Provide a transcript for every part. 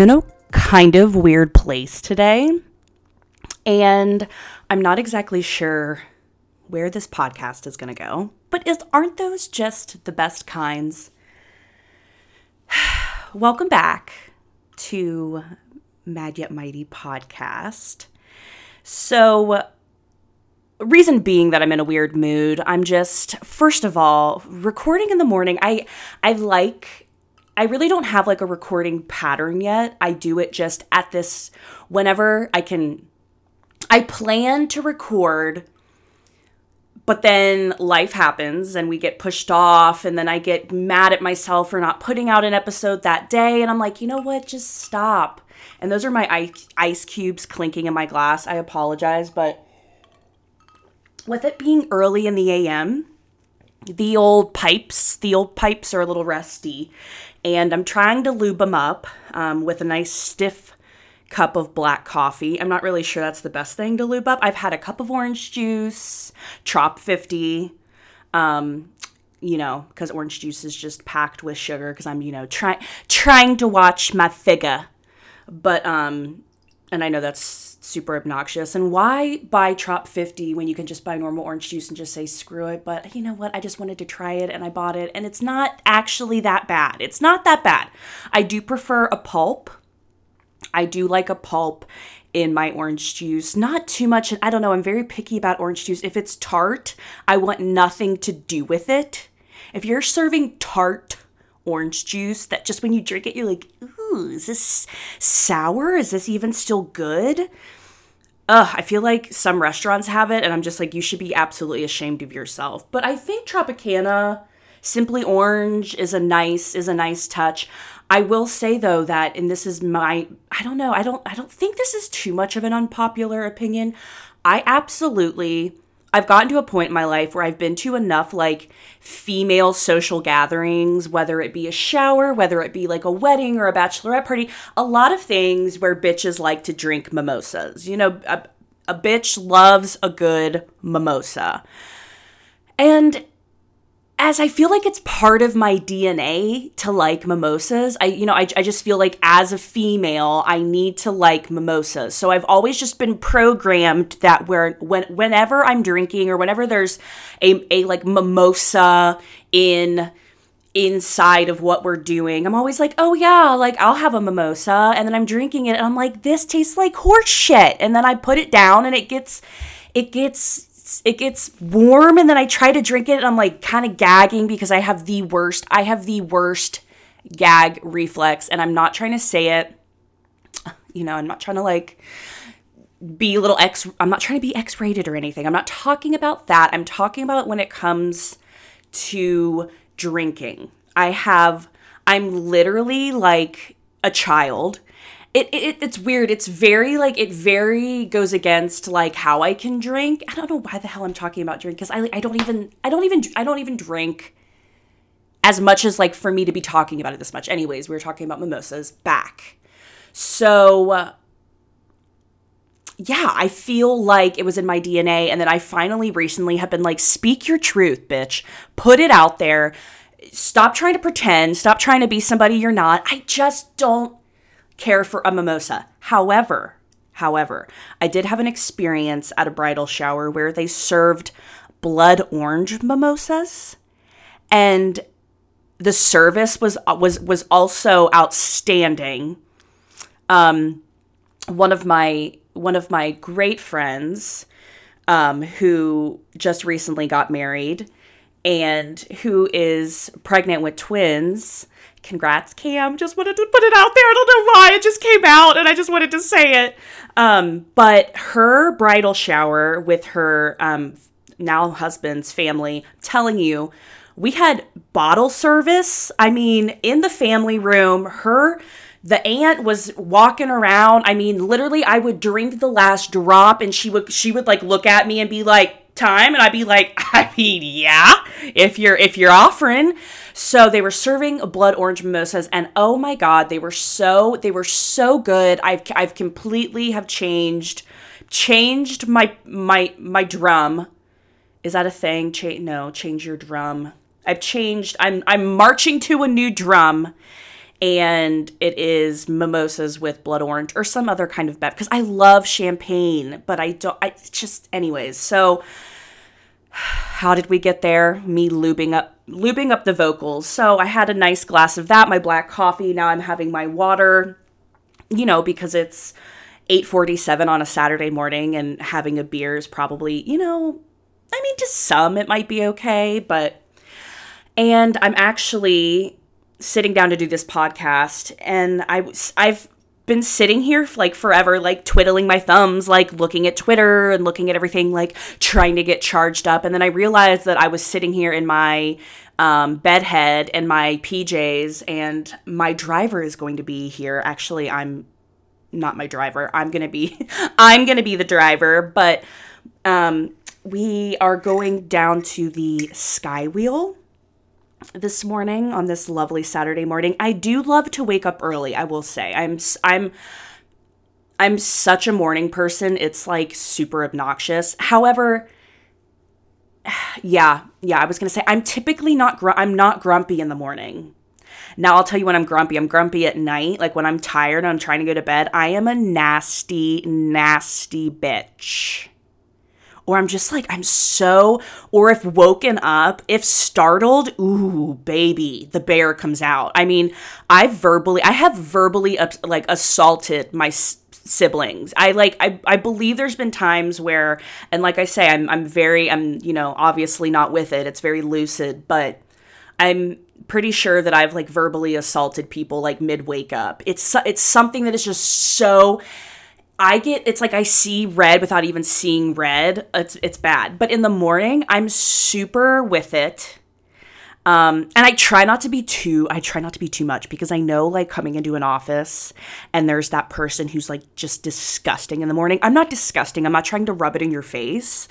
I'm in a kind of weird place today, and I'm not exactly sure where this podcast is going to go, but is, aren't those just the best kinds? Welcome back to Mad Yet Mighty podcast. So, reason being that I'm in a weird mood, I'm just first of all, recording in the morning. I I like I really don't have like a recording pattern yet. I do it just at this whenever I can I plan to record but then life happens and we get pushed off and then I get mad at myself for not putting out an episode that day and I'm like, "You know what? Just stop." And those are my ice, cubes clinking in my glass. I apologize, but with it being early in the AM, the old pipes, the old pipes are a little rusty and I'm trying to lube them up um, with a nice stiff cup of black coffee. I'm not really sure that's the best thing to lube up. I've had a cup of orange juice, Trop 50, um, you know, because orange juice is just packed with sugar because I'm, you know, trying trying to watch my figure. But um, and I know that's super obnoxious. And why buy Trop 50 when you can just buy normal orange juice and just say screw it? But you know what? I just wanted to try it and I bought it. And it's not actually that bad. It's not that bad. I do prefer a pulp. I do like a pulp in my orange juice. Not too much. I don't know. I'm very picky about orange juice. If it's tart, I want nothing to do with it. If you're serving tart orange juice that just when you drink it, you're like, ooh, is this sour? Is this even still good? Ugh, I feel like some restaurants have it, and I'm just like, you should be absolutely ashamed of yourself. But I think Tropicana, Simply Orange, is a nice is a nice touch. I will say though that, and this is my, I don't know, I don't, I don't think this is too much of an unpopular opinion. I absolutely I've gotten to a point in my life where I've been to enough like female social gatherings, whether it be a shower, whether it be like a wedding or a bachelorette party, a lot of things where bitches like to drink mimosas. You know, a, a bitch loves a good mimosa. And as I feel like it's part of my DNA to like mimosas. I, you know, I, I just feel like as a female, I need to like mimosas. So I've always just been programmed that where when whenever I'm drinking or whenever there's a, a like mimosa in inside of what we're doing, I'm always like, oh yeah, like I'll have a mimosa, and then I'm drinking it, and I'm like, this tastes like horse shit, and then I put it down, and it gets, it gets it gets warm and then I try to drink it and I'm like kind of gagging because I have the worst I have the worst gag reflex and I'm not trying to say it. You know I'm not trying to like be a little X I'm not trying to be X rated or anything. I'm not talking about that. I'm talking about when it comes to drinking. I have I'm literally like a child it, it it's weird. It's very like it very goes against like how I can drink. I don't know why the hell I'm talking about drink because I I don't even I don't even I don't even drink as much as like for me to be talking about it this much. Anyways, we were talking about mimosas back. So yeah, I feel like it was in my DNA and then I finally recently have been like speak your truth, bitch. Put it out there. Stop trying to pretend. Stop trying to be somebody you're not. I just don't care for a mimosa. However, however, I did have an experience at a bridal shower where they served blood orange mimosas and the service was was was also outstanding. Um one of my one of my great friends um, who just recently got married and who is pregnant with twins congrats cam. Just wanted to put it out there. I don't know why it just came out and i just wanted to say it. Um, but her bridal shower with her um, now husband's family telling you we had bottle service. I mean in the family room her the aunt was walking around. I mean literally i would drink the last drop and she would she would like look at me and be like time and I'd be like, I mean, yeah, if you're if you're offering. So they were serving blood orange mimosas and oh my god, they were so they were so good. I've I've completely have changed changed my my my drum. Is that a thing? Cha- no, change your drum. I've changed. I'm I'm marching to a new drum and it is mimosas with blood orange or some other kind of bev because I love champagne, but I don't. I just, anyways. So, how did we get there? Me lubing up, lubing up the vocals. So I had a nice glass of that, my black coffee. Now I'm having my water. You know, because it's 8:47 on a Saturday morning, and having a beer is probably, you know, I mean, to some it might be okay, but. And I'm actually sitting down to do this podcast and I was I've been sitting here like forever like twiddling my thumbs like looking at Twitter and looking at everything like trying to get charged up and then I realized that I was sitting here in my um, bedhead and my PJs and my driver is going to be here. Actually I'm not my driver. I'm to be I'm to be the driver but um, we are going down to the Skywheel this morning on this lovely Saturday morning. I do love to wake up early, I will say. I'm I'm I'm such a morning person. It's like super obnoxious. However, yeah, yeah, I was going to say I'm typically not gr- I'm not grumpy in the morning. Now I'll tell you when I'm grumpy. I'm grumpy at night, like when I'm tired and I'm trying to go to bed. I am a nasty nasty bitch or I'm just like, I'm so, or if woken up, if startled, ooh, baby, the bear comes out. I mean, I verbally, I have verbally like assaulted my siblings. I like, I, I believe there's been times where, and like I say, I'm, I'm very, I'm, you know, obviously not with it. It's very lucid, but I'm pretty sure that I've like verbally assaulted people like mid wake up. It's, it's something that is just so, I get it's like I see red without even seeing red. It's it's bad. But in the morning, I'm super with it. Um, and I try not to be too I try not to be too much because I know like coming into an office and there's that person who's like just disgusting in the morning. I'm not disgusting. I'm not trying to rub it in your face,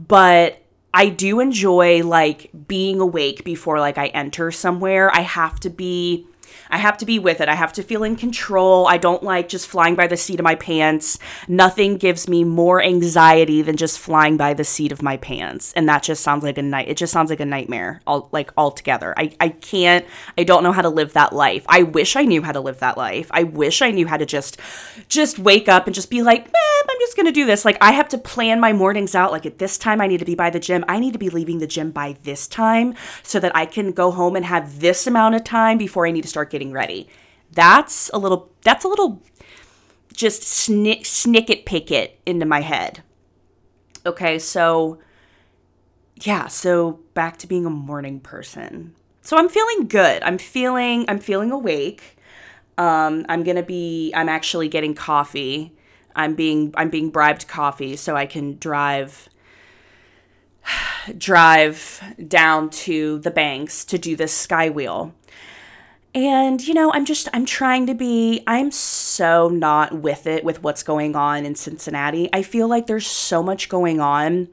but I do enjoy like being awake before like I enter somewhere. I have to be I have to be with it. I have to feel in control. I don't like just flying by the seat of my pants. Nothing gives me more anxiety than just flying by the seat of my pants. And that just sounds like a night. It just sounds like a nightmare all like altogether. I, I can't, I don't know how to live that life. I wish I knew how to live that life. I wish I knew how to just, just wake up and just be like, man, I'm just going to do this. Like I have to plan my mornings out. Like at this time, I need to be by the gym. I need to be leaving the gym by this time so that I can go home and have this amount of time before I need to start getting getting ready. That's a little that's a little just snick snicket picket into my head. Okay, so yeah, so back to being a morning person. So I'm feeling good. I'm feeling I'm feeling awake. Um, I'm gonna be I'm actually getting coffee. I'm being I'm being bribed coffee so I can drive drive down to the banks to do this sky wheel. And, you know, I'm just, I'm trying to be, I'm so not with it with what's going on in Cincinnati. I feel like there's so much going on,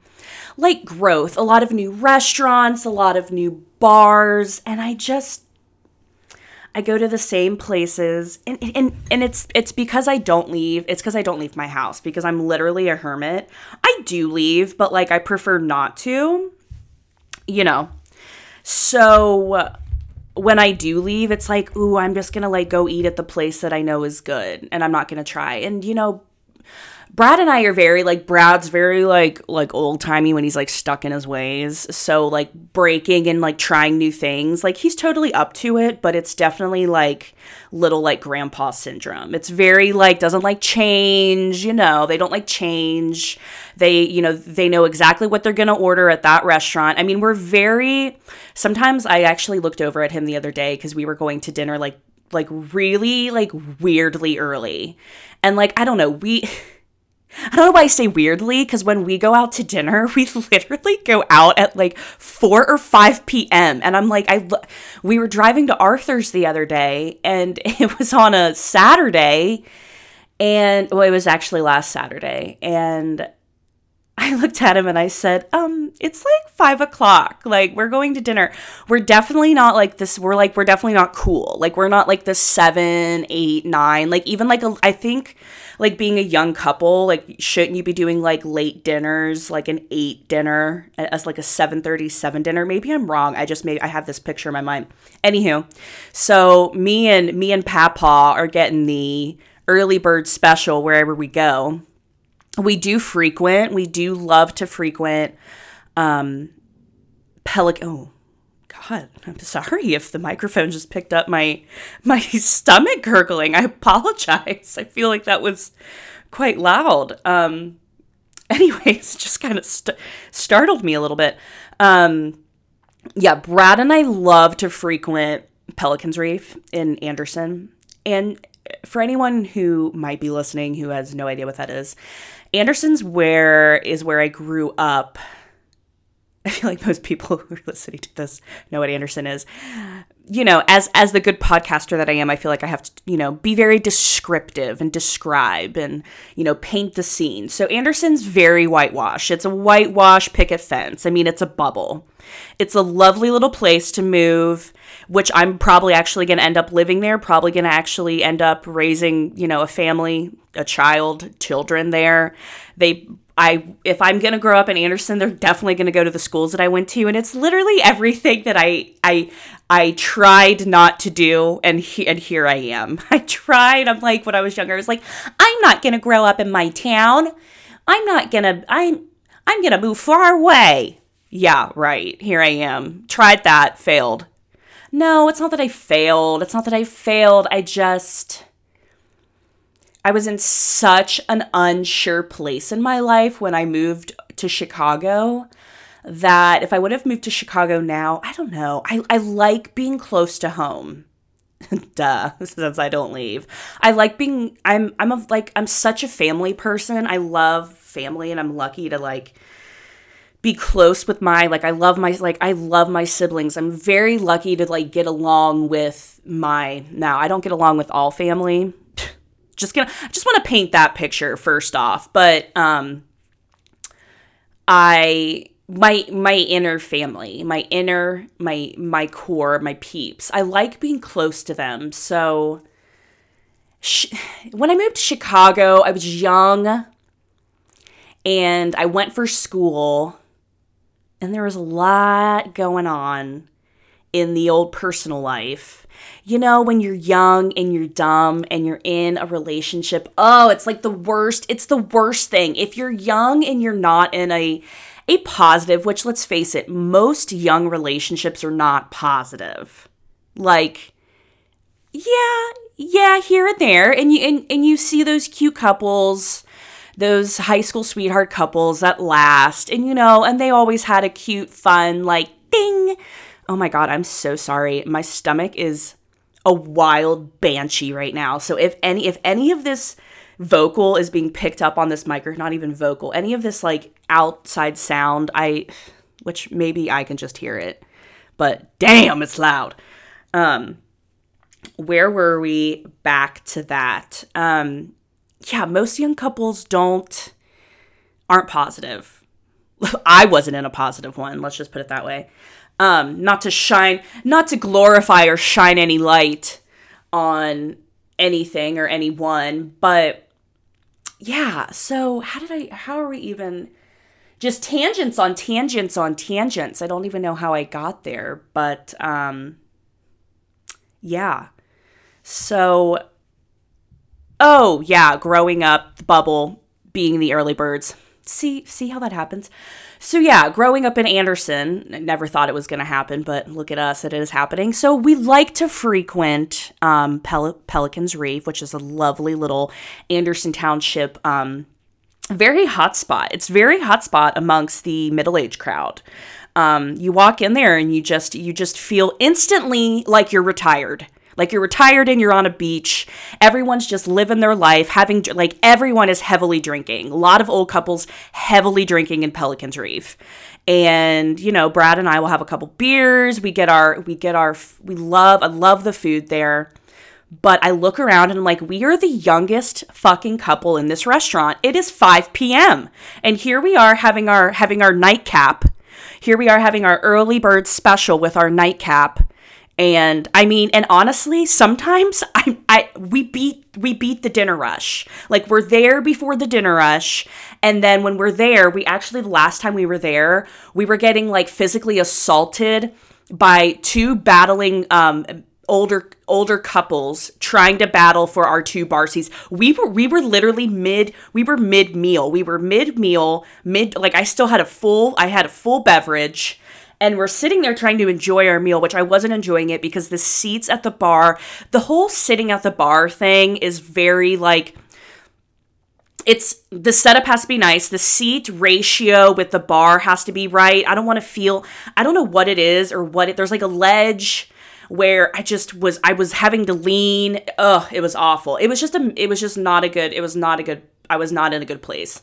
like growth, a lot of new restaurants, a lot of new bars. And I just, I go to the same places and, and and it's it's because I don't leave. It's because I don't leave my house because I'm literally a hermit. I do leave, but like I prefer not to. You know. So when I do leave, it's like, ooh, I'm just gonna like go eat at the place that I know is good and I'm not gonna try. And you know, Brad and I are very like Brad's very like like old timey when he's like stuck in his ways. So like breaking and like trying new things, like he's totally up to it, but it's definitely like little like grandpa syndrome. It's very like doesn't like change, you know, they don't like change. They, you know, they know exactly what they're going to order at that restaurant. I mean, we're very sometimes I actually looked over at him the other day cuz we were going to dinner like like really like weirdly early. And like I don't know, we I don't know why I say weirdly, because when we go out to dinner, we literally go out at like 4 or 5 p.m. And I'm like, I we were driving to Arthur's the other day, and it was on a Saturday, and well, it was actually last Saturday, and I looked at him and I said, um, it's like five o'clock. Like, we're going to dinner. We're definitely not like this. We're like, we're definitely not cool. Like, we're not like the seven, eight, nine. Like, even like, a, I think like being a young couple, like, shouldn't you be doing like late dinners, like an eight dinner as like a 737 dinner? Maybe I'm wrong. I just maybe I have this picture in my mind. Anywho, so me and me and Papa are getting the early bird special wherever we go we do frequent, we do love to frequent um, Pelican. Oh, God, I'm sorry if the microphone just picked up my my stomach gurgling. I apologize. I feel like that was quite loud. Um, anyways, just kind of st- startled me a little bit. Um, yeah, Brad and I love to frequent Pelican's Reef in Anderson. And for anyone who might be listening who has no idea what that is, Anderson's where is where I grew up. I feel like most people who are listening to this know what Anderson is. You know, as as the good podcaster that I am, I feel like I have to, you know, be very descriptive and describe and, you know, paint the scene. So Anderson's very whitewash. It's a whitewash picket fence. I mean, it's a bubble. It's a lovely little place to move which I'm probably actually going to end up living there, probably going to actually end up raising, you know, a family, a child, children there. They I if I'm going to grow up in Anderson, they're definitely going to go to the schools that I went to and it's literally everything that I I I tried not to do and he, and here I am. I tried. I'm like when I was younger, I was like, I'm not going to grow up in my town. I'm not going to I'm I'm going to move far away. Yeah, right. Here I am. Tried that, failed no, it's not that I failed. It's not that I failed. I just. I was in such an unsure place in my life when I moved to Chicago that if I would have moved to Chicago now, I don't know. I, I like being close to home. Duh, since I don't leave. I like being I'm I'm a like I'm such a family person. I love family and I'm lucky to like be close with my like I love my like I love my siblings. I'm very lucky to like get along with my now I don't get along with all family. Just gonna just want to paint that picture first off, but um I my my inner family, my inner my my core, my peeps. I like being close to them. So sh- when I moved to Chicago, I was young and I went for school and there was a lot going on in the old personal life. You know, when you're young and you're dumb and you're in a relationship, oh, it's like the worst. It's the worst thing. If you're young and you're not in a a positive, which let's face it, most young relationships are not positive. Like yeah, yeah, here and there and you and, and you see those cute couples those high school sweetheart couples that last and you know and they always had a cute fun like ding oh my god i'm so sorry my stomach is a wild banshee right now so if any if any of this vocal is being picked up on this mic or not even vocal any of this like outside sound i which maybe i can just hear it but damn it's loud um where were we back to that um yeah, most young couples don't aren't positive. I wasn't in a positive one, let's just put it that way. Um, not to shine, not to glorify or shine any light on anything or anyone, but yeah, so how did I how are we even just tangents on tangents on tangents. I don't even know how I got there, but um yeah. So Oh, yeah, growing up, the bubble, being the early birds. See, see how that happens. So yeah, growing up in Anderson, never thought it was going to happen, but look at us, it is happening. So we like to frequent um, Pel- Pelican's Reef, which is a lovely little Anderson Township, um, very hot spot. It's very hot spot amongst the middle age crowd. Um, you walk in there and you just you just feel instantly like you're retired. Like you're retired and you're on a beach. Everyone's just living their life, having like everyone is heavily drinking. A lot of old couples heavily drinking in Pelican's Reef. And, you know, Brad and I will have a couple beers. We get our we get our we love I love the food there. But I look around and I'm like, we are the youngest fucking couple in this restaurant. It is 5 p.m. And here we are having our having our nightcap. Here we are having our early bird special with our nightcap. And I mean, and honestly, sometimes I, I we beat we beat the dinner rush. Like we're there before the dinner rush, and then when we're there, we actually the last time we were there, we were getting like physically assaulted by two battling um older older couples trying to battle for our two bar seats. We were we were literally mid we were mid meal. We were mid meal, mid like I still had a full I had a full beverage and we're sitting there trying to enjoy our meal, which I wasn't enjoying it because the seats at the bar, the whole sitting at the bar thing is very like it's the setup has to be nice. The seat ratio with the bar has to be right. I don't want to feel I don't know what it is or what it there's like a ledge where I just was I was having to lean. Ugh, it was awful. It was just a it was just not a good it was not a good I was not in a good place.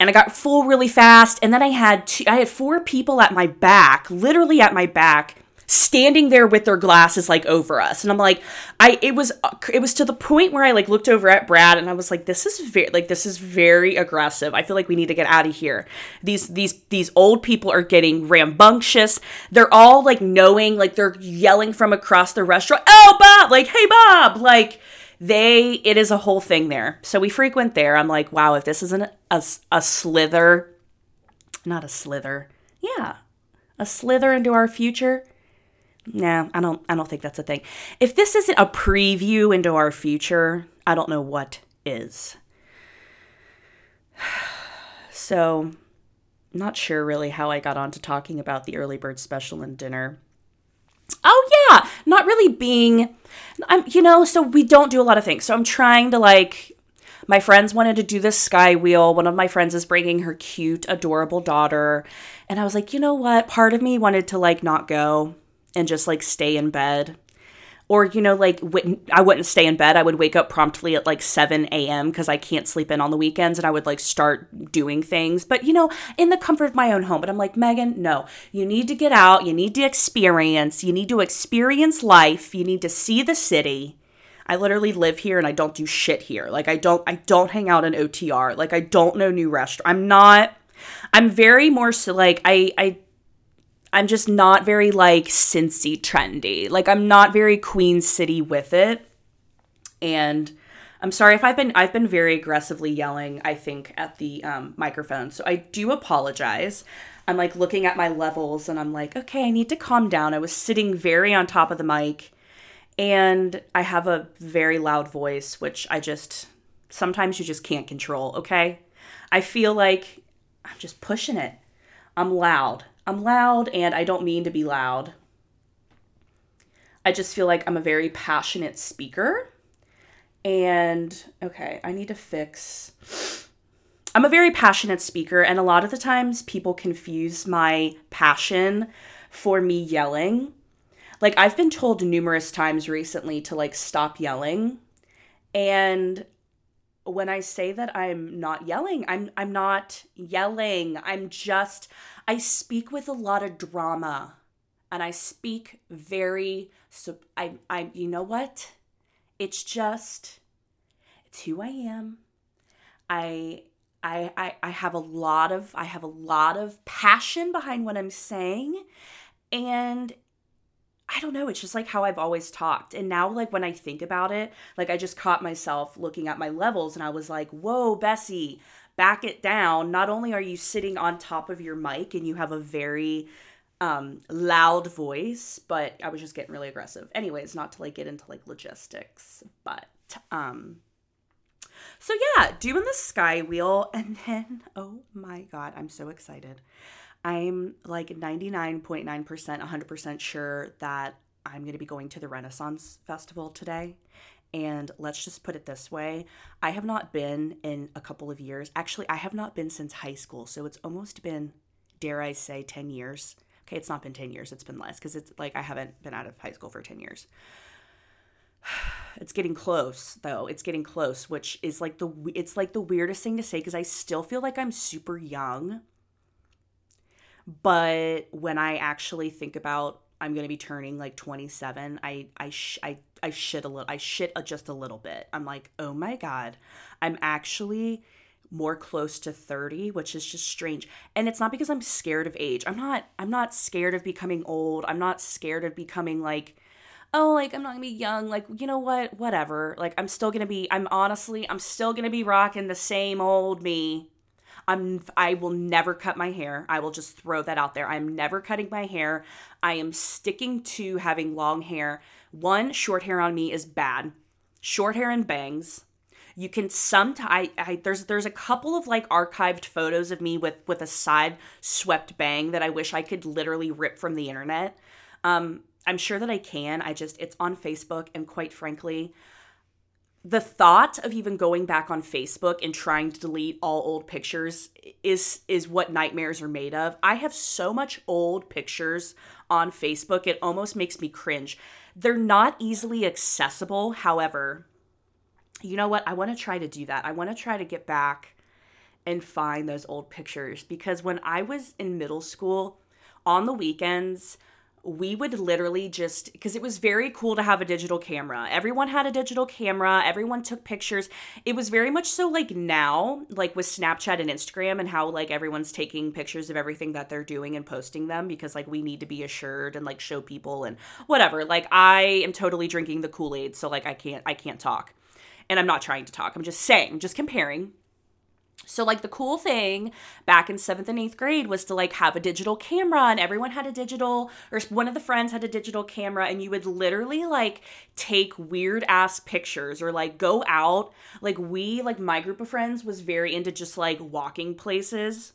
And I got full really fast. And then I had two, I had four people at my back, literally at my back standing there with their glasses like over us. And i'm like i it was uh, it was to the point where i like looked over at brad and i was like this is very like this is very aggressive. I feel like we need to get out of here. These these these old people are getting rambunctious. They're all like knowing like they're yelling from across the restaurant oh bob like hey bob! Like they it is a whole thing there so we frequent there i'm like wow if this isn't a, a slither not a slither yeah a slither into our future Nah, I don't I don't think that's a thing. If this isn't a preview into our future, I don't know what is. So, not sure really how I got onto talking about the early bird special and dinner. Oh yeah, not really being I'm you know, so we don't do a lot of things. So I'm trying to like my friends wanted to do this sky wheel. One of my friends is bringing her cute, adorable daughter. And I was like, you know what? Part of me wanted to like not go and just like stay in bed. Or, you know, like I wouldn't stay in bed. I would wake up promptly at like 7 a.m. because I can't sleep in on the weekends and I would like start doing things. But, you know, in the comfort of my own home. But I'm like, Megan, no, you need to get out. You need to experience. You need to experience life. You need to see the city. I literally live here and I don't do shit here. Like I don't I don't hang out in OTR. Like I don't know new restaurant. I'm not I'm very more so like I I I'm just not very like Cincy trendy. Like I'm not very Queen City with it. And I'm sorry if I've been I've been very aggressively yelling, I think, at the um, microphone. So I do apologize. I'm like looking at my levels and I'm like, okay, I need to calm down. I was sitting very on top of the mic and I have a very loud voice, which I just sometimes you just can't control, okay? I feel like I'm just pushing it. I'm loud. I'm loud and I don't mean to be loud. I just feel like I'm a very passionate speaker. And okay, I need to fix. I'm a very passionate speaker, and a lot of the times people confuse my passion for me yelling. Like, I've been told numerous times recently to like stop yelling. And when I say that I'm not yelling, I'm I'm not yelling. I'm just I speak with a lot of drama and I speak very so I I you know what? It's just it's who I am. I I, I I have a lot of I have a lot of passion behind what I'm saying and I don't know, it's just like how I've always talked. And now like when I think about it, like I just caught myself looking at my levels and I was like, "Whoa, Bessie, back it down. Not only are you sitting on top of your mic and you have a very um, loud voice, but I was just getting really aggressive. Anyways, not to like get into like logistics, but um so yeah, doing the sky wheel and then oh my god, I'm so excited. I'm like 99.9% 100% sure that I'm going to be going to the Renaissance Festival today. And let's just put it this way I have not been in a couple of years. Actually, I have not been since high school. So it's almost been, dare I say, 10 years. Okay, it's not been 10 years, it's been less because it's like I haven't been out of high school for 10 years. It's getting close though. It's getting close, which is like the it's like the weirdest thing to say because I still feel like I'm super young. But when I actually think about I'm gonna be turning like 27, I I sh- I I shit a little. I shit a, just a little bit. I'm like, oh my god, I'm actually more close to 30 which is just strange. And it's not because i'm scared of age. I'm not i'm not scared of becoming old. I'm not scared of becoming like oh like i'm not gonna be young like you know what? Whatever. Like i'm still gonna be i'm honestly i'm still gonna be rocking the same old me I'm I will never cut my hair. I will just throw that out there. I'm never cutting my hair. I am sticking to having long hair. One, short hair on me is bad. Short hair and bangs. You can sometimes I, I there's there's a couple of like archived photos of me with with a side swept bang that I wish I could literally rip from the internet. Um, I'm sure that I can. I just it's on Facebook and quite frankly, the thought of even going back on Facebook and trying to delete all old pictures is is what nightmares are made of. I have so much old pictures on Facebook, it almost makes me cringe. They're not easily accessible, however, you know what? I want to try to do that. I want to try to get back and find those old pictures because when I was in middle school on the weekends, we would literally just because it was very cool to have a digital camera. Everyone had a digital camera, everyone took pictures. It was very much so like now, like with Snapchat and Instagram and how like everyone's taking pictures of everything that they're doing and posting them because like we need to be assured and like show people and whatever. Like I am totally drinking the Kool-Aid, so like I can't I can't talk. And I'm not trying to talk. I'm just saying, just comparing so like the cool thing back in 7th and 8th grade was to like have a digital camera and everyone had a digital or one of the friends had a digital camera and you would literally like take weird ass pictures or like go out like we like my group of friends was very into just like walking places.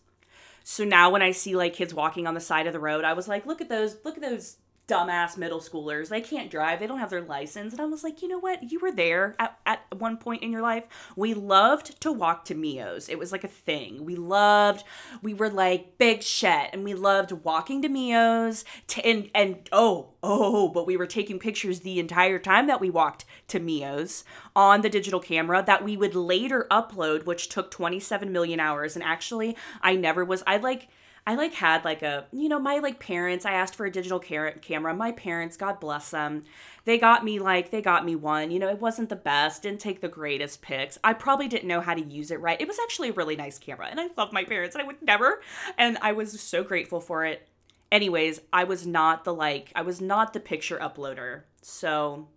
So now when I see like kids walking on the side of the road, I was like, look at those look at those dumbass middle schoolers. They can't drive. They don't have their license. And I was like, you know what? You were there at, at one point in your life. We loved to walk to Mio's. It was like a thing. We loved, we were like big shit and we loved walking to Mio's to, and, and oh, oh, but we were taking pictures the entire time that we walked to Mio's on the digital camera that we would later upload, which took 27 million hours. And actually, I never was, I like, I like had like a, you know, my like parents, I asked for a digital car- camera. My parents, God bless them, they got me like, they got me one. You know, it wasn't the best, didn't take the greatest pics. I probably didn't know how to use it right. It was actually a really nice camera, and I love my parents, and I would never, and I was so grateful for it. Anyways, I was not the like, I was not the picture uploader. So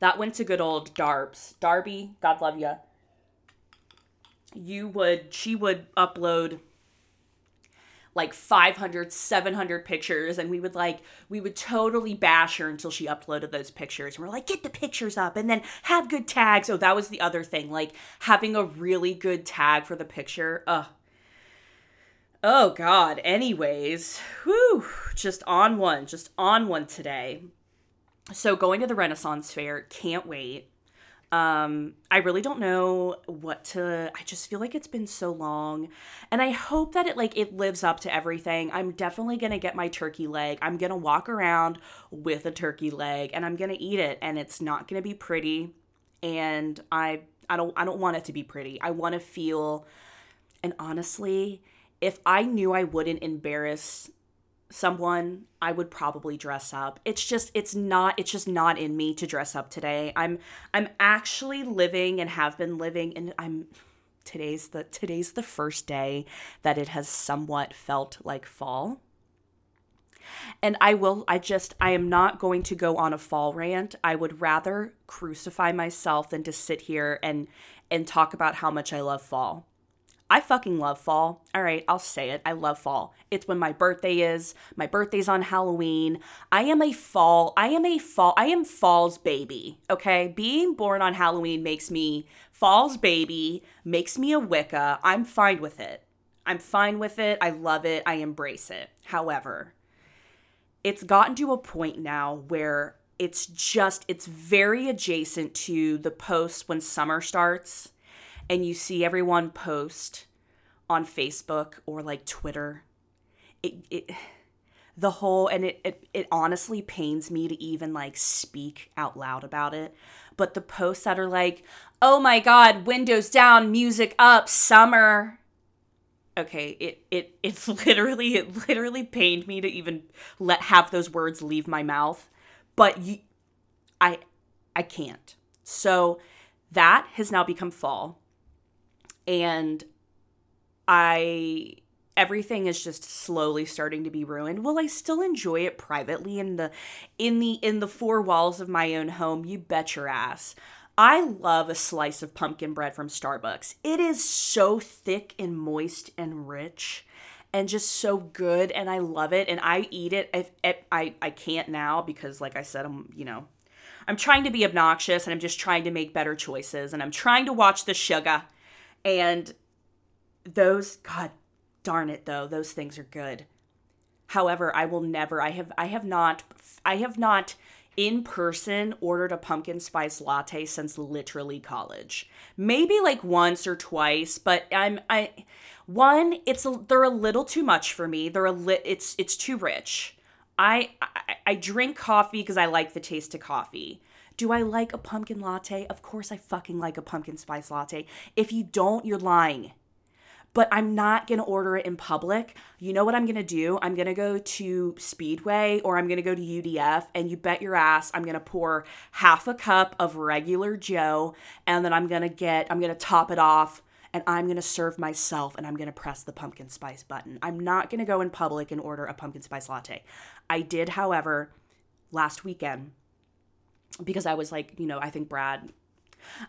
that went to good old Darbs. Darby, God love you. You would, she would upload like 500 700 pictures and we would like we would totally bash her until she uploaded those pictures. And we're like get the pictures up and then have good tags. Oh that was the other thing like having a really good tag for the picture Ugh. oh god. Anyways whew just on one just on one today. So going to the renaissance fair can't wait um, I really don't know what to I just feel like it's been so long and I hope that it like it lives up to everything. I'm definitely going to get my turkey leg. I'm going to walk around with a turkey leg and I'm going to eat it and it's not going to be pretty and I I don't I don't want it to be pretty. I want to feel and honestly, if I knew I wouldn't embarrass someone i would probably dress up. It's just it's not it's just not in me to dress up today. I'm i'm actually living and have been living and i'm today's the today's the first day that it has somewhat felt like fall. And i will i just i am not going to go on a fall rant. I would rather crucify myself than to sit here and and talk about how much i love fall I fucking love fall. All right, I'll say it. I love fall. It's when my birthday is. My birthday's on Halloween. I am a fall. I am a fall. I am fall's baby. Okay? Being born on Halloween makes me fall's baby, makes me a Wicca. I'm fine with it. I'm fine with it. I love it. I embrace it. However, it's gotten to a point now where it's just it's very adjacent to the post when summer starts and you see everyone post on Facebook or like Twitter, it, it the whole and it, it it honestly pains me to even like speak out loud about it but the posts that are like oh my god windows down music up summer okay, it it it literally it literally pained me to even let have those words leave my mouth, but you, I I can't. So that has now become fall. And I everything is just slowly starting to be ruined. Will I still enjoy it privately in the in the in the four walls of my own home? You bet your ass. I love a slice of pumpkin bread from Starbucks. It is so thick and moist and rich and just so good and I love it and I eat it if, if I I can't now because like I said I'm, you know, I'm trying to be obnoxious and I'm just trying to make better choices and I'm trying to watch the sugar and those god darn it though those things are good. However i will never i have i have not i have not in person ordered a pumpkin spice latte since literally college. Maybe like once or twice but i'm i one it's a, they're a little too much for me. They're a lit it's it's too rich. I, I I drink coffee because I like the taste of coffee. Do I like a pumpkin latte? Of course I fucking like a pumpkin spice latte. If you don't, you're lying. But I'm not to order it in public. You know what I'm to do? I'm to go to Speedway or I'm to go to UDF and you bet your ass I'm to pour half a cup of regular Joe and then I'm to get I'm to top it off and I'm going to serve myself and I'm going to press the pumpkin spice button. I'm not going to go in public and order a pumpkin spice latte. I did, however, last weekend because I was like, you know, I think Brad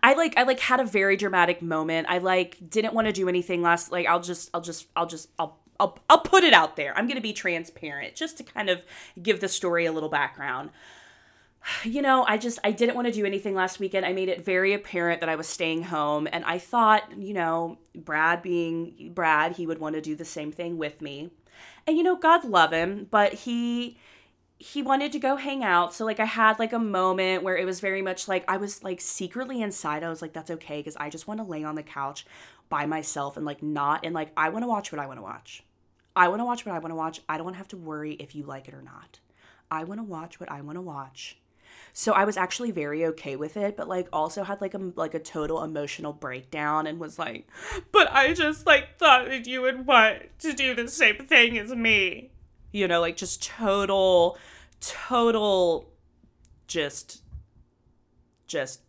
I like I like had a very dramatic moment. I like didn't want to do anything last like I'll just I'll just I'll just I'll I'll, I'll put it out there. I'm going to be transparent just to kind of give the story a little background. You know, I just I didn't want to do anything last weekend. I made it very apparent that I was staying home and I thought, you know, Brad being Brad, he would want to do the same thing with me. And you know, God love him, but he he wanted to go hang out. So like I had like a moment where it was very much like I was like secretly inside. I was like that's okay cuz I just want to lay on the couch by myself and like not and like I want to watch what I want to watch. I want to watch what I want to watch. I don't want to have to worry if you like it or not. I want to watch what I want to watch. So I was actually very okay with it, but like also had like a like a total emotional breakdown and was like, "But I just like thought that you would want to do the same thing as me." You know like just total total just just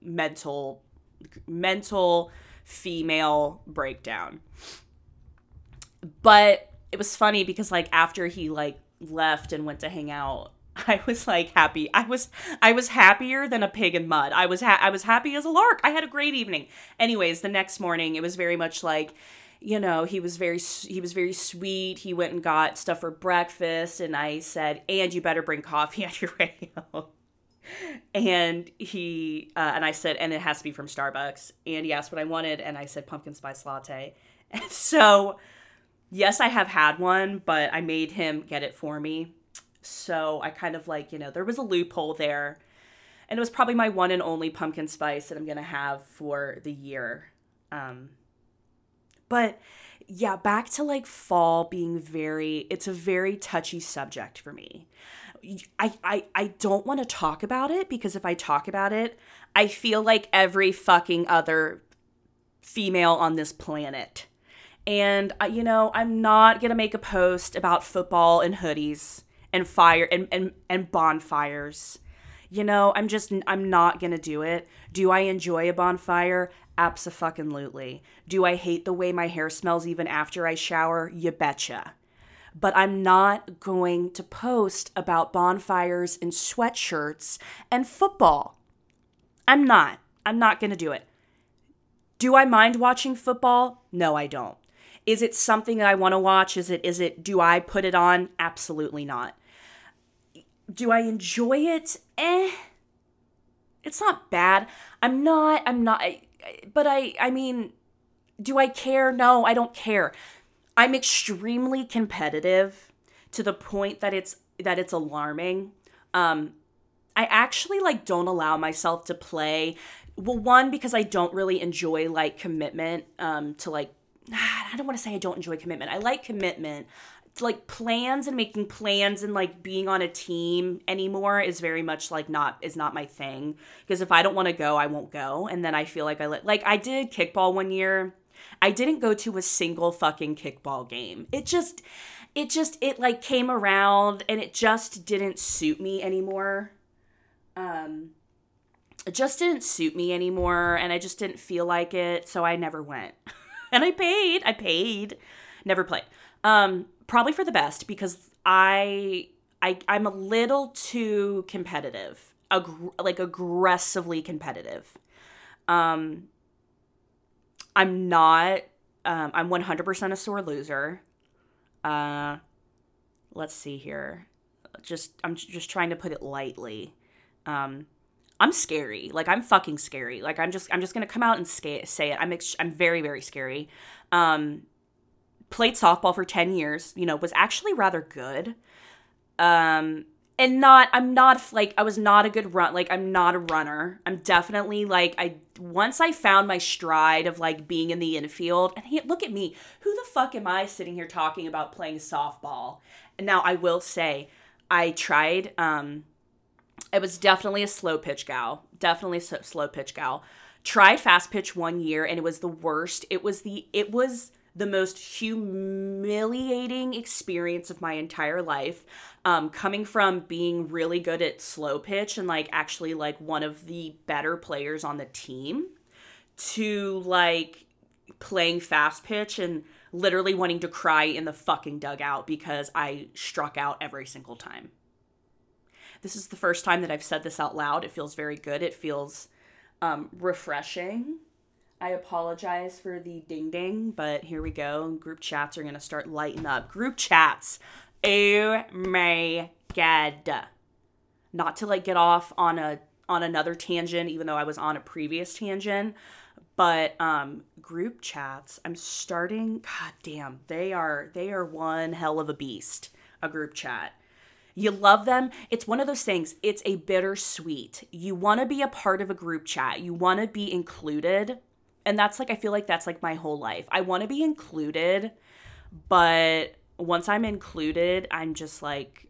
mental mental female breakdown but it was funny because like after he like left and went to hang out I was like happy. I was I was happier than a pig in mud. I was ha- I was happy as a lark. I had a great evening. Anyways, the next morning it was very much like you know he was very he was very sweet. He went and got stuff for breakfast and i said and you better bring coffee on your radio and he uh, and i said and it has to be from starbucks. And he asked what i wanted and i said pumpkin spice latte. And so yes i have had one but i made him get it for me. So i kind of like you know there was a loophole there. And it was probably my one and only pumpkin spice that i'm gonna have for the year. Um, but yeah, back to like fall being very it's a very touchy subject for me. I I I don't want to talk about it because if I talk about it, I feel like every fucking other female on this planet. And uh, you know, I'm not going to make a post about football and hoodies and fire and and and bonfires. You know, I'm just I'm not going to do it. Do I enjoy a bonfire? Absolutely. Do I hate the way my hair smells even after I shower? You betcha. But I'm not going to post about bonfires and sweatshirts and football. I'm not. I'm not going to do it. Do I mind watching football? No, I don't. Is it something that I want to watch? Is it is it do I put it on? Absolutely not. Do I enjoy it? Eh. It's not bad. I'm not I'm not but I I mean, do I care? No, I don't care. I'm extremely competitive to the point that it's that it's alarming. Um I actually like don't allow myself to play well one because I don't really enjoy like commitment um to like I don't want to say I don't enjoy commitment. I like commitment like plans and making plans and like being on a team anymore is very much like not is not my thing because if I don't want to go, I won't go and then I feel like I let like I did kickball one year I didn't go to a single fucking kickball game. It just it just it like came around and it just didn't suit me anymore. Um it just didn't suit me anymore and I just didn't feel like it, so I never went. and I paid. I paid. Never played. Um probably for the best because I I I'm a little too competitive. Ag- like aggressively competitive. Um I'm not um I'm 100% a sore loser. Uh let's see here. Just I'm just trying to put it lightly. Um I'm scary. Like I'm fucking scary. Like I'm just I'm just gonna come out and say it. I'm ex- I'm very very scary. Um, played softball for ten years. You know, was actually rather good. Um, and not I'm not like I was not a good run. Like I'm not a runner. I'm definitely like I once I found my stride of like being in the infield. And he, look at me. Who the fuck am I sitting here talking about playing softball? And now I will say I tried. Um, it was definitely a slow pitch gal. Definitely slow pitch gal. Tried fast pitch one year and it was the worst. It was the it was the most humiliating experience of my entire life. Um, coming from being really good at slow pitch and like actually like one of the better players on the team to like playing fast pitch and literally wanting to cry in the fucking dugout because I struck out every single time. This is the first time that I've said this out loud. It feels very good. It feels um, refreshing. I apologize for the ding ding, but here we go. Group chats are going to start lighting up. Group chats. Oh my god. Not to like get off on a on another tangent even though I was on a previous tangent, but um group chats, I'm starting god damn, they are they are one hell of a beast. A group chat. You love them. It's one of those things, it's a bittersweet. You want to be a part of a group chat, you want to be included. And that's like, I feel like that's like my whole life. I want to be included, but once I'm included, I'm just like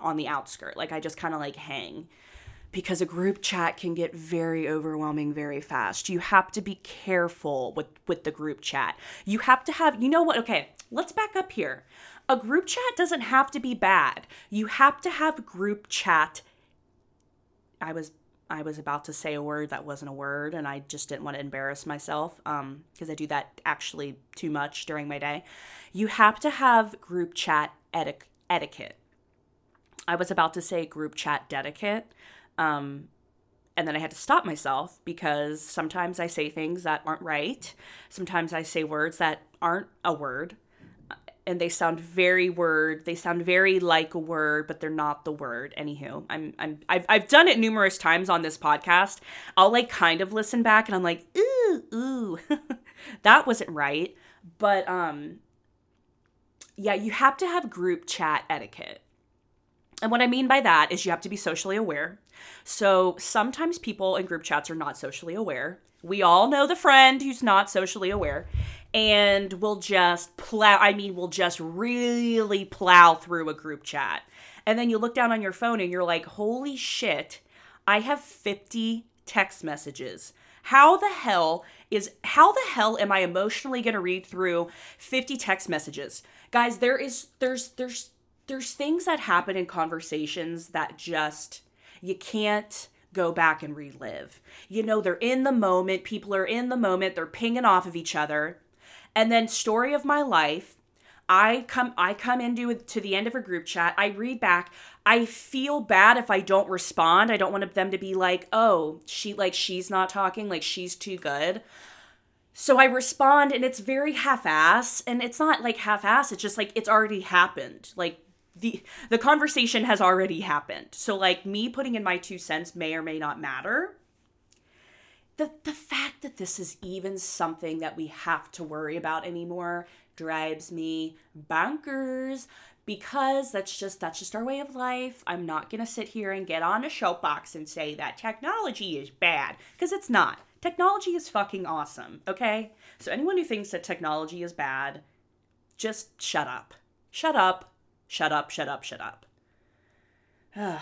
on the outskirt. Like, I just kind of like hang because a group chat can get very overwhelming very fast. You have to be careful with with the group chat. You have to have, you know what? Okay, let's back up here a group chat doesn't have to be bad. You have to have group chat. I was I was about to say a word that wasn't a word and I just didn't want to embarrass myself um because I do that actually too much during my day. You have to have group chat eti- etiquette. I was about to say group chat dedicate. Um and then I had to stop myself because sometimes I say things that aren't right. Sometimes I say words that aren't a word and they sound very word they sound very like a word but they're not the word. Anywho i'm i'm i've, I've done it numerous times on this podcast. I'll like kind of listen back and i'm like ooh ooh. That wasn't right. But um yeah you have to have group chat etiquette and what I mean by that is you have to be socially aware. So sometimes people in group chats are not socially aware. We all know the friend who's not socially aware and will just plow I mean will just really plow through a group chat. And then you look down on your phone and you're like, "Holy shit, I have 50 text messages. How the hell is how the hell am I emotionally going to read through 50 text messages?" Guys, there is there's there's there's things that happen in conversations that just you can't go back and relive. You know, they're in the moment, people are in the moment, they're pinging off of each other. And then story of my life, I come I come into to the end of a group chat. I read back. I feel bad if I don't respond. I don't want them to be like, "Oh, she like she's not talking, like she's too good." So I respond and it's very half-ass and it's not like half-ass, it's just like it's already happened. Like the the conversation has already happened. So like me putting in my two cents may or may not matter the the fact that this is even something that we have to worry about anymore drives me bonkers because that's just that's just our way of life. I'm not going to sit here and get on a soapbox and say that technology is bad because it's not. Technology is fucking awesome, okay? So anyone who thinks that technology is bad, just shut up. Shut up. Shut up, shut up, shut up.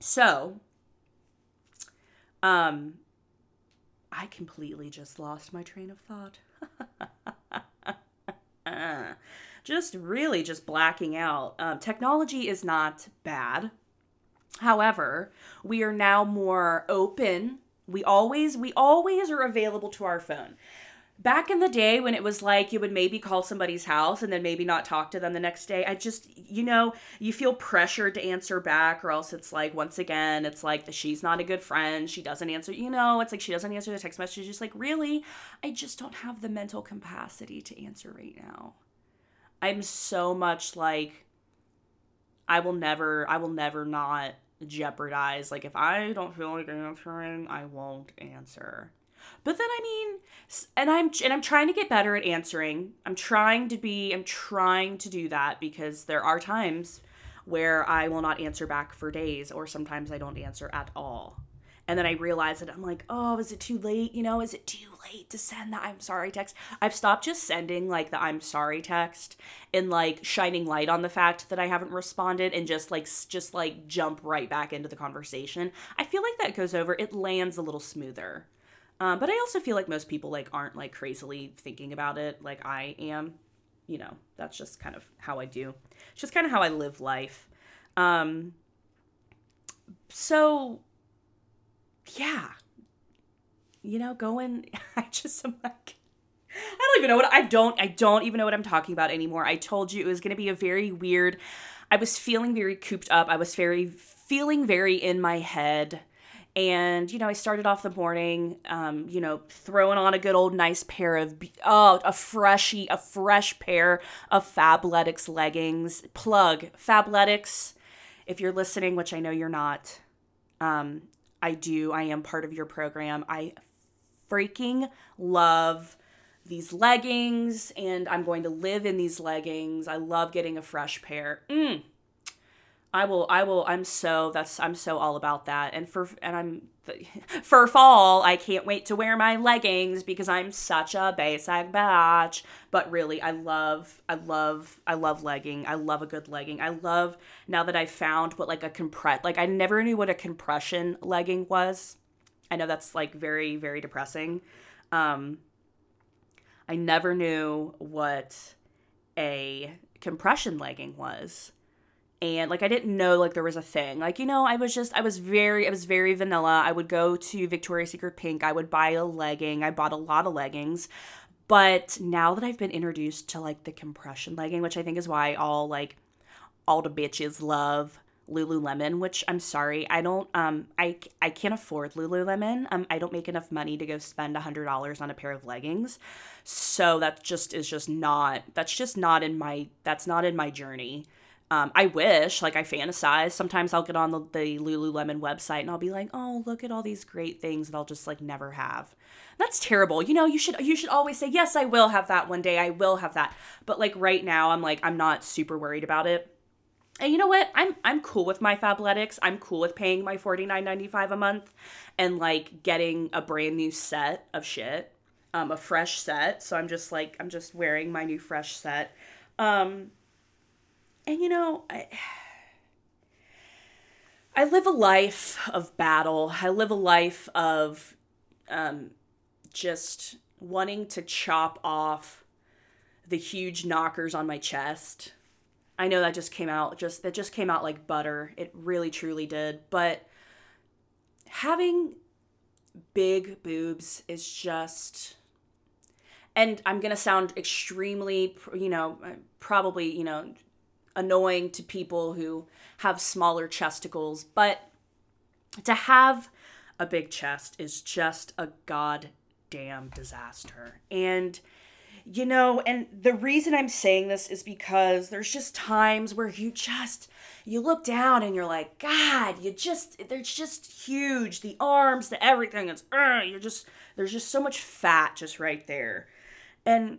so, um, I completely just lost my train of thought. just really just blacking out. Um, technology is not bad. However, we are now more open. We always we always are available to our phone back in the day when it was like you would maybe call somebody's house and then maybe not talk to them the next day i just you know you feel pressured to answer back or else it's like once again it's like the, she's not a good friend she doesn't answer you know it's like she doesn't answer the text message just like really? I just don't have the mental capacity to answer right now. I'm so much like i will never i will never not jeopardize like if i don't feel like answering i won't answer but then I mean, and I'm and I'm trying to get better at answering. I'm trying to be I'm trying to do that because there are times where I will not answer back for days or sometimes I don't answer at all. And then I realize that I'm like, oh, is it too late? You know, is it too late to send the I'm sorry text? I've stopped just sending like the I'm sorry text and like shining light on the fact that I haven't responded and just like just like jump right back into the conversation. I feel like that goes over. It lands a little smoother. Um, but I also feel like most people like aren't like crazily thinking about it like I am. You know, that's just kind of how I do. It's just kind of how I live life. Um, so yeah, you know, going. I just am like. I don't even know what I don't I don't even know what I'm talking about anymore. I told you it was going to be a very weird I was feeling very cooped up. I was very feeling very in my head and you know i started off the morning um, you know throwing on a good old nice pair of oh a freshy a fresh pair of fabletics leggings. Plug fabletics if you're listening which i know you're not um, i do i am part of your program. I freaking love these leggings and i'm going to live in these leggings. I love getting a fresh pair. Mm I will I will I'm so that's I'm so all about that. And for and I'm for fall, I can't wait to wear my leggings because I'm such a basic bitch. But really, I love I love I love legging. I love a good legging. I love now that I've found what like a compress like I never knew what a compression legging was. I know that's like very very depressing. Um I never knew what a compression legging was and like I didn't know like there was a thing. Like you know, I was just I was very I was very vanilla. I would go to Victoria's Secret Pink. I would buy a legging. I bought a lot of leggings. But now that I've been introduced to like the compression legging, which I think is why all like all the bitches love Lululemon, which I'm sorry, I don't um I I can't afford Lululemon. Um I don't make enough money to go spend a $100 on a pair of leggings. So that just is just not that's just not in my that's not in my journey. Um, I wish, like I fantasize. Sometimes I'll get on the, the, Lululemon website and I'll be like, "Oh, look at all these great things that I'll just like never have." That's terrible. You know, you should you should always say, "Yes, I will have that one day. I will have that." But like right now, I'm like I'm not super worried about it. And you know what? I'm I'm cool with my Fabletics. I'm cool with paying my $49.95 a month and like getting a brand new set of shit, um, a fresh set. So I'm just like I'm just wearing my new fresh set. Um, and you know, I I live a life of battle. I live a life of um, just wanting to chop off the huge knockers on my chest. I know that just came out just that just came out like butter. It really truly did. But having big boobs is just and I'm going to sound extremely, you know, probably, you know, annoying to people who have smaller chesticles, but to have a big chest is just a goddamn disaster. And you know, and the reason I'm saying this is because there's just times where you just you look down and you're like, God, you just they're just huge. The arms, the everything. It's uh, you're just there's just so much fat just right there. And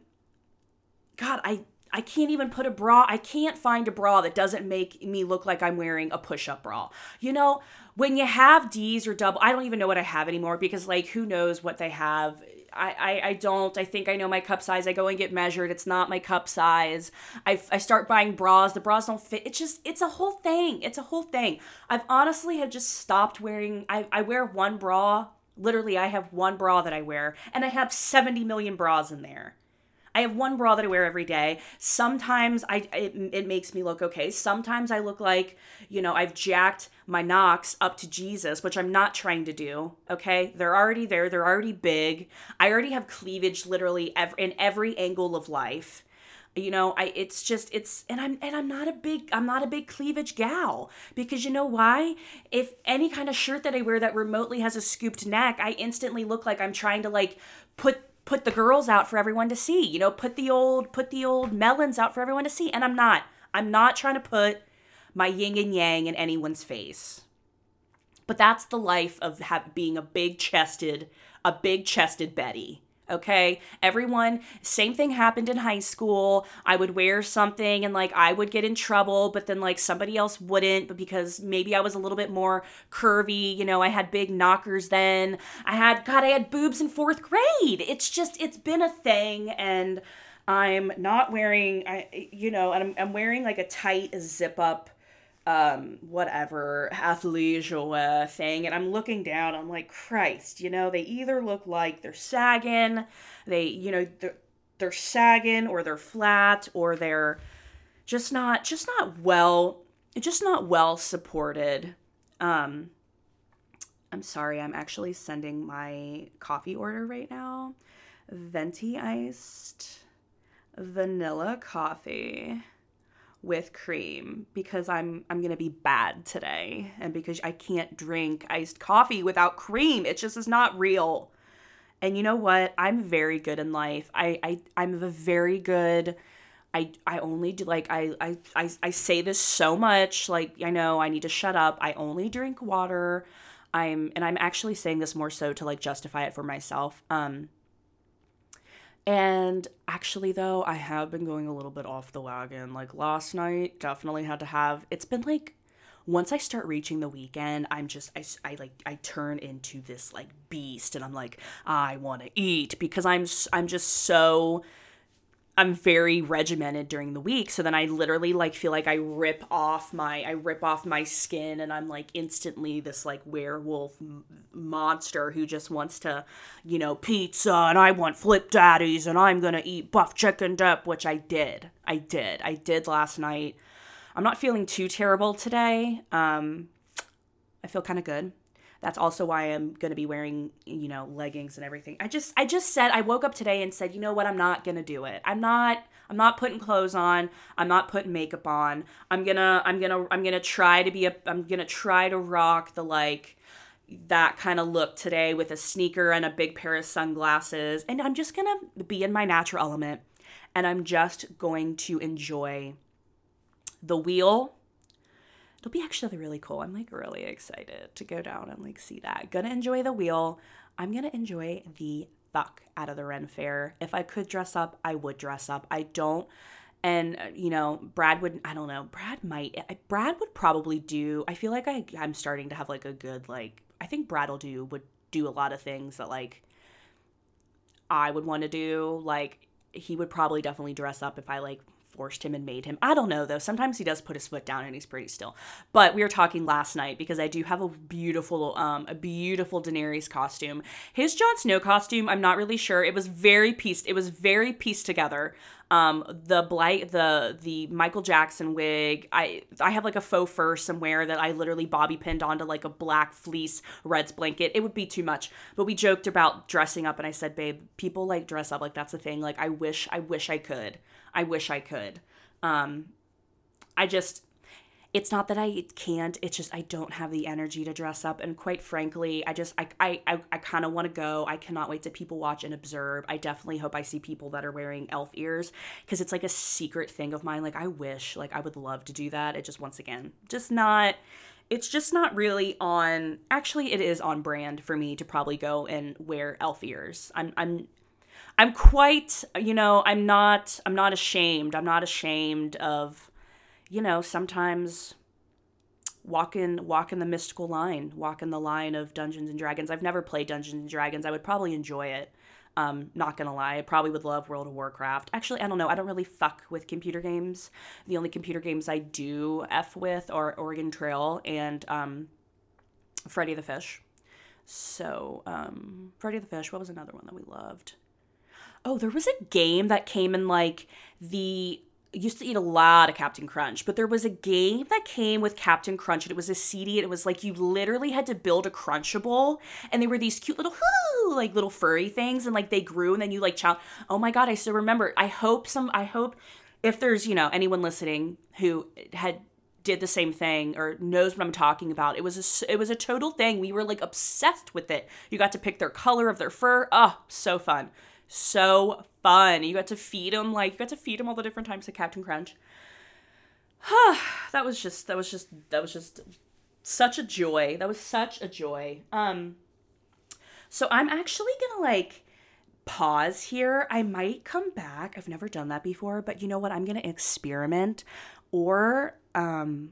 God, I I can't even put a bra. I can't find a bra that doesn't make me look like I'm wearing a push up bra. You know, when you have D's or double, I don't even know what I have anymore because, like, who knows what they have. I, I, don't. I think I know my cup size. I go and get measured. It's not my cup size. I, I start buying bras. The bras don't fit. It's just, it's a whole thing. It's a whole thing. I've honestly have just stopped wearing, I, I wear one bra Literally, I have one bra that I wear, and I have 70 million bras in there. I have one bra that I wear every day. Sometimes I it, it makes me look okay. Sometimes I look like, you know, I've jacked my knocks up to Jesus, which I'm not trying to do. Okay? They're already there. They're already big. I already have cleavage literally ev- in every angle of life you know i it's just it's and i'm and i'm not a big i'm not a big cleavage gal because you know why if any kind of shirt that i wear that remotely has a scooped neck i instantly look like i'm trying to like put put the girls out for everyone to see. You know, put the old put the old melons out for everyone to see. And I'm not. I'm not trying to put my yin and yang in anyone's face. But that's the life of have, being a big chested, a big chested Betty okay? Everyone same thing happened in high school. I would wear something and like i would get in trouble but then like somebody else wouldn't but because maybe i was a little bit more curvy you know i had big knockers then. I had god i had boobs in fourth grade. It's just it's been a thing and i'm not wearing i you know and i'm, I'm wearing like a tight zip up um whatever athleisure thing and i'm looking down i'm like christ you know they either look like they're sagging they you know they're, they're sagging or they're flat or they're just not just not well just not well supported. Um i'm sorry i'm actually sending my coffee order right now. Venti iced vanilla coffee with cream because I'm I'm going to be bad today and because I can't drink iced coffee without cream. It just is not real. And you know what? I'm very good in life. I I I'm a very good I I only do like I I I, I say this so much like I know I need to shut up. I only drink water. I'm and I'm actually saying this more so to like justify it for myself. Um and actually, though, I have been going a little bit off the wagon. Like last night, definitely had to have. It's been like once I start reaching the weekend, I'm just I, I like I turn into this like beast, and I'm like I want to eat because I'm I'm just so I'm very regimented during the week. So then I literally like feel like I rip off my I rip off my skin and I'm like instantly this like werewolf m- monster who just wants to, you know, pizza and I want flip daddies and I'm going to eat buff chicken dip, which I did. I did. I did last night. I'm not feeling too terrible today. Um I feel kind of good that's also why I'm going to be wearing, you know, leggings and everything. I just I just said I woke up today and said, "You know what? I'm not going to do it. I'm not I'm not putting clothes on. I'm not putting makeup on. I'm going to I'm going to I'm going to try to be a I'm going to try to rock the like that kind of look today with a sneaker and a big pair of sunglasses. And I'm just going to be in my natural element and I'm just going to enjoy the wheel it'll be actually really cool. I'm like really excited to go down and like see that. Gonna enjoy the wheel. I'm gonna enjoy the fuck out of the Ren Fair. If I could dress up, I would dress up. I don't. And uh, you know, Brad would. I don't know. Brad might. Brad would probably do. I feel like I. I'm starting to have like a good like. I think Brad will do would do a lot of things that like. I would want to do. Like he would probably definitely dress up if I like forced him and made him. I don't know though. Sometimes he does put his foot down and he's pretty still. But we were talking last night because I do have a beautiful, um, a beautiful Daenerys costume. His Jon Snow costume, I'm not really sure. It was very pieced. It was very pieced together. Um, the blight, the the Michael Jackson wig. I I have like a faux fur somewhere that I literally bobby pinned onto like a black fleece Reds blanket. It would be too much. But we joked about dressing up, and I said, babe, people like dress up like that's the thing. Like I wish, I wish I could. I wish I could. Um, I just, it's not that I can't, it's just I don't have the energy to dress up. And quite frankly, I just, I, I, I, I kind of want to go. I cannot wait to people watch and observe. I definitely hope I see people that are wearing elf ears because it's like a secret thing of mine. Like, I wish, like, I would love to do that. It just, once again, just not it's just not really on actually it is on brand for me to probably go and wear elf ears i'm i'm I'm quite, you know, I'm not I'm not ashamed. I'm not ashamed of you know, sometimes walking walking the mystical line, walking the line of Dungeons and Dragons. I've never played Dungeons and Dragons. I would probably enjoy it. Um, not gonna lie, I probably would love World of Warcraft. Actually, I don't know. I don't really fuck with computer games. The only computer games I do f with are Oregon Trail and um, Freddy the Fish. So, um, Freddy the Fish, what was another one that we loved? Oh, there was a game that came in like the used to eat a lot of Captain Crunch, but there was a game that came with Captain Crunch and it was a CD and it was like you literally had to build a Crunchable and they were these cute little like little furry things and like they grew and then you like chow. Oh my god, I still remember. I hope some I hope if there's, you know, anyone listening who had did the same thing or knows what I'm talking about. It was a it was a total thing. We were like obsessed with it. You got to pick their color of their fur. Oh, so fun. So fun. You got to feed him like you got to feed him all the different times of Captain Crunch. that was just that was just that was just such a joy. That was such a joy. Um so I'm actually going to like pause here. I might come back. I've never done that before, but you know what? I'm going to experiment or um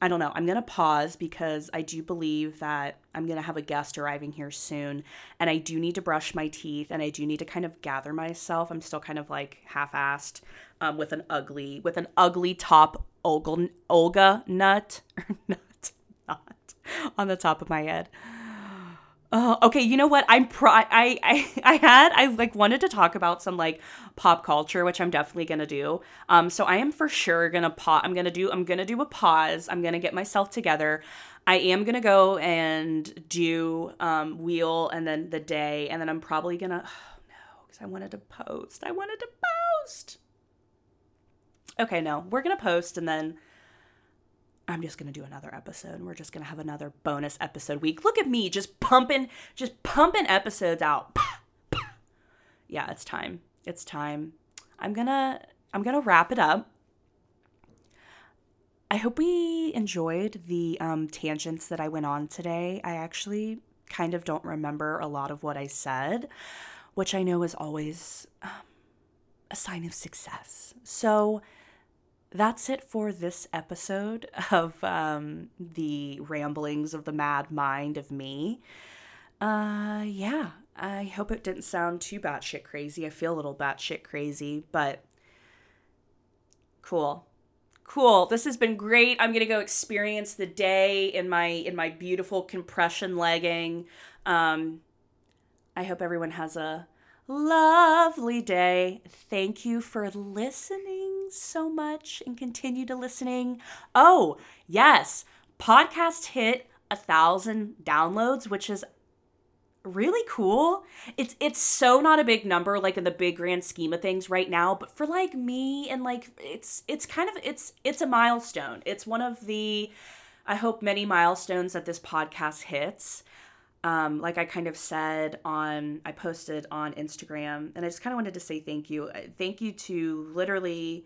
I don't know. I'm going to pause because I do believe that I'm going to have a guest arriving here soon and I do need to brush my teeth and I do need to kind of gather myself. I'm still kind of like half-assed um, with an ugly with an ugly top Olga, Olga nut or nut not on the top of my head. Oh, okay. You know what? I'm pro. I, I I had I like wanted to talk about some like pop culture, which I'm definitely gonna do. Um, so I am for sure gonna pause. I'm gonna do. I'm gonna do a pause. I'm gonna get myself together. I am gonna go and do um wheel and then the day, and then I'm probably gonna. Oh no, because I wanted to post. I wanted to post. Okay, no, we're gonna post and then I'm just going to do another episode we're just going to have another bonus episode week. Look at me just pumping just pumping episodes out. yeah, it's time. It's time. I'm going to I'm going to wrap it up. I hope we enjoyed the um, tangents that I went on today. I actually kind of don't remember a lot of what I said, which I know is always um, a sign of success. So, that's it for this episode of um, the ramblings of the mad mind of me. Uh, yeah, I hope it didn't sound too batshit crazy. I feel a little batshit crazy, but cool. Cool. This has been great. I'm gonna go experience the day in my in my beautiful compression legging. Um, I hope everyone has a lovely day. Thank you for listening so much and continue to listening. Oh, yes, podcast hit a thousand downloads, which is really cool. It's it's so not a big number like in the big grand scheme of things right now, but for like me and like it's it's kind of it's it's a milestone. It's one of the I hope many milestones that this podcast hits um, like I kind of said on, I posted on Instagram, and I just kind of wanted to say thank you. Uh, thank you to literally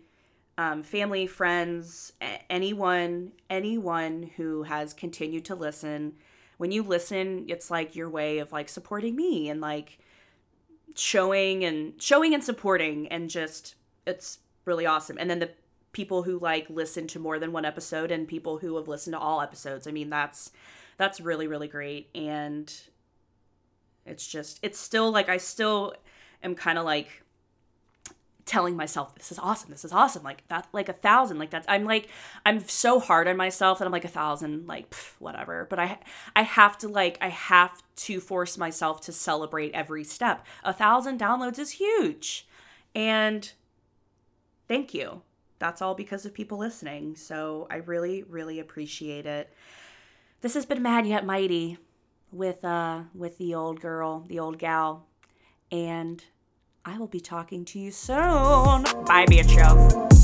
um, family, friends, anyone, anyone who has continued to listen. When you listen, it's like your way of like supporting me and like showing and showing and supporting, and just it's really awesome. And then the people who like listen to more than one episode and people who have listened to all episodes. I mean, that's that's really really great and it's just it's still like i still am kind of like telling myself this is awesome this is awesome like that like a thousand like that's i'm like i'm so hard on myself that i'm like a thousand like pff, whatever but i i have to like i have to force myself to celebrate every step. A thousand downloads is huge and thank you. That's all because of people listening so i really really appreciate it. This has been Mad Yet Mighty with uh with the old girl, the old gal, and I will be talking to you soon. Bye, bitches.